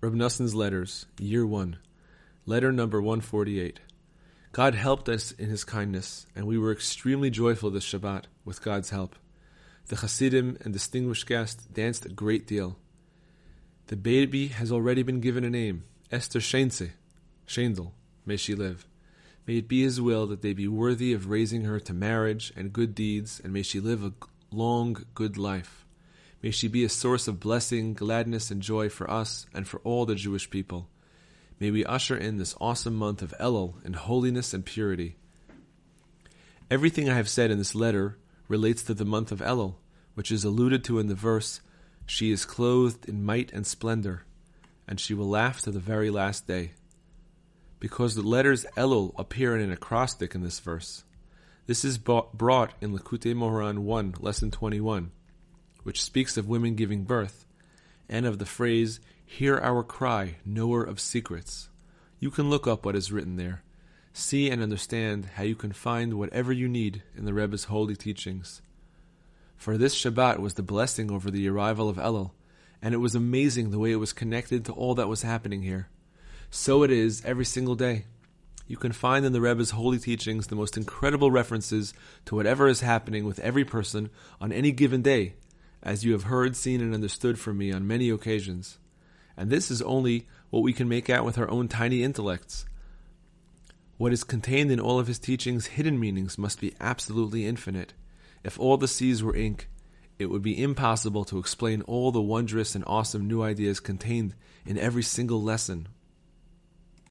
Reb Noson's Letters, Year 1, Letter number 148. God helped us in His kindness, and we were extremely joyful this Shabbat with God's help. The Hasidim and distinguished guests danced a great deal. The baby has already been given a name, Esther Shense, Shendel, may she live. May it be His will that they be worthy of raising her to marriage and good deeds, and may she live a long, good life. May she be a source of blessing, gladness, and joy for us and for all the Jewish people. May we usher in this awesome month of Elul in holiness and purity. Everything I have said in this letter relates to the month of Elul, which is alluded to in the verse, She is clothed in might and splendor, and she will laugh to the very last day. Because the letters Elul appear in an acrostic in this verse. This is brought in Likutei Moharan 1, lesson 21 which speaks of women giving birth, and of the phrase, Hear our cry, knower of secrets. You can look up what is written there. See and understand how you can find whatever you need in the Rebbe's holy teachings. For this Shabbat was the blessing over the arrival of Elul, and it was amazing the way it was connected to all that was happening here. So it is every single day. You can find in the Rebbe's holy teachings the most incredible references to whatever is happening with every person on any given day, as you have heard, seen, and understood from me on many occasions. And this is only what we can make out with our own tiny intellects. What is contained in all of his teachings' hidden meanings must be absolutely infinite. If all the seas were ink, it would be impossible to explain all the wondrous and awesome new ideas contained in every single lesson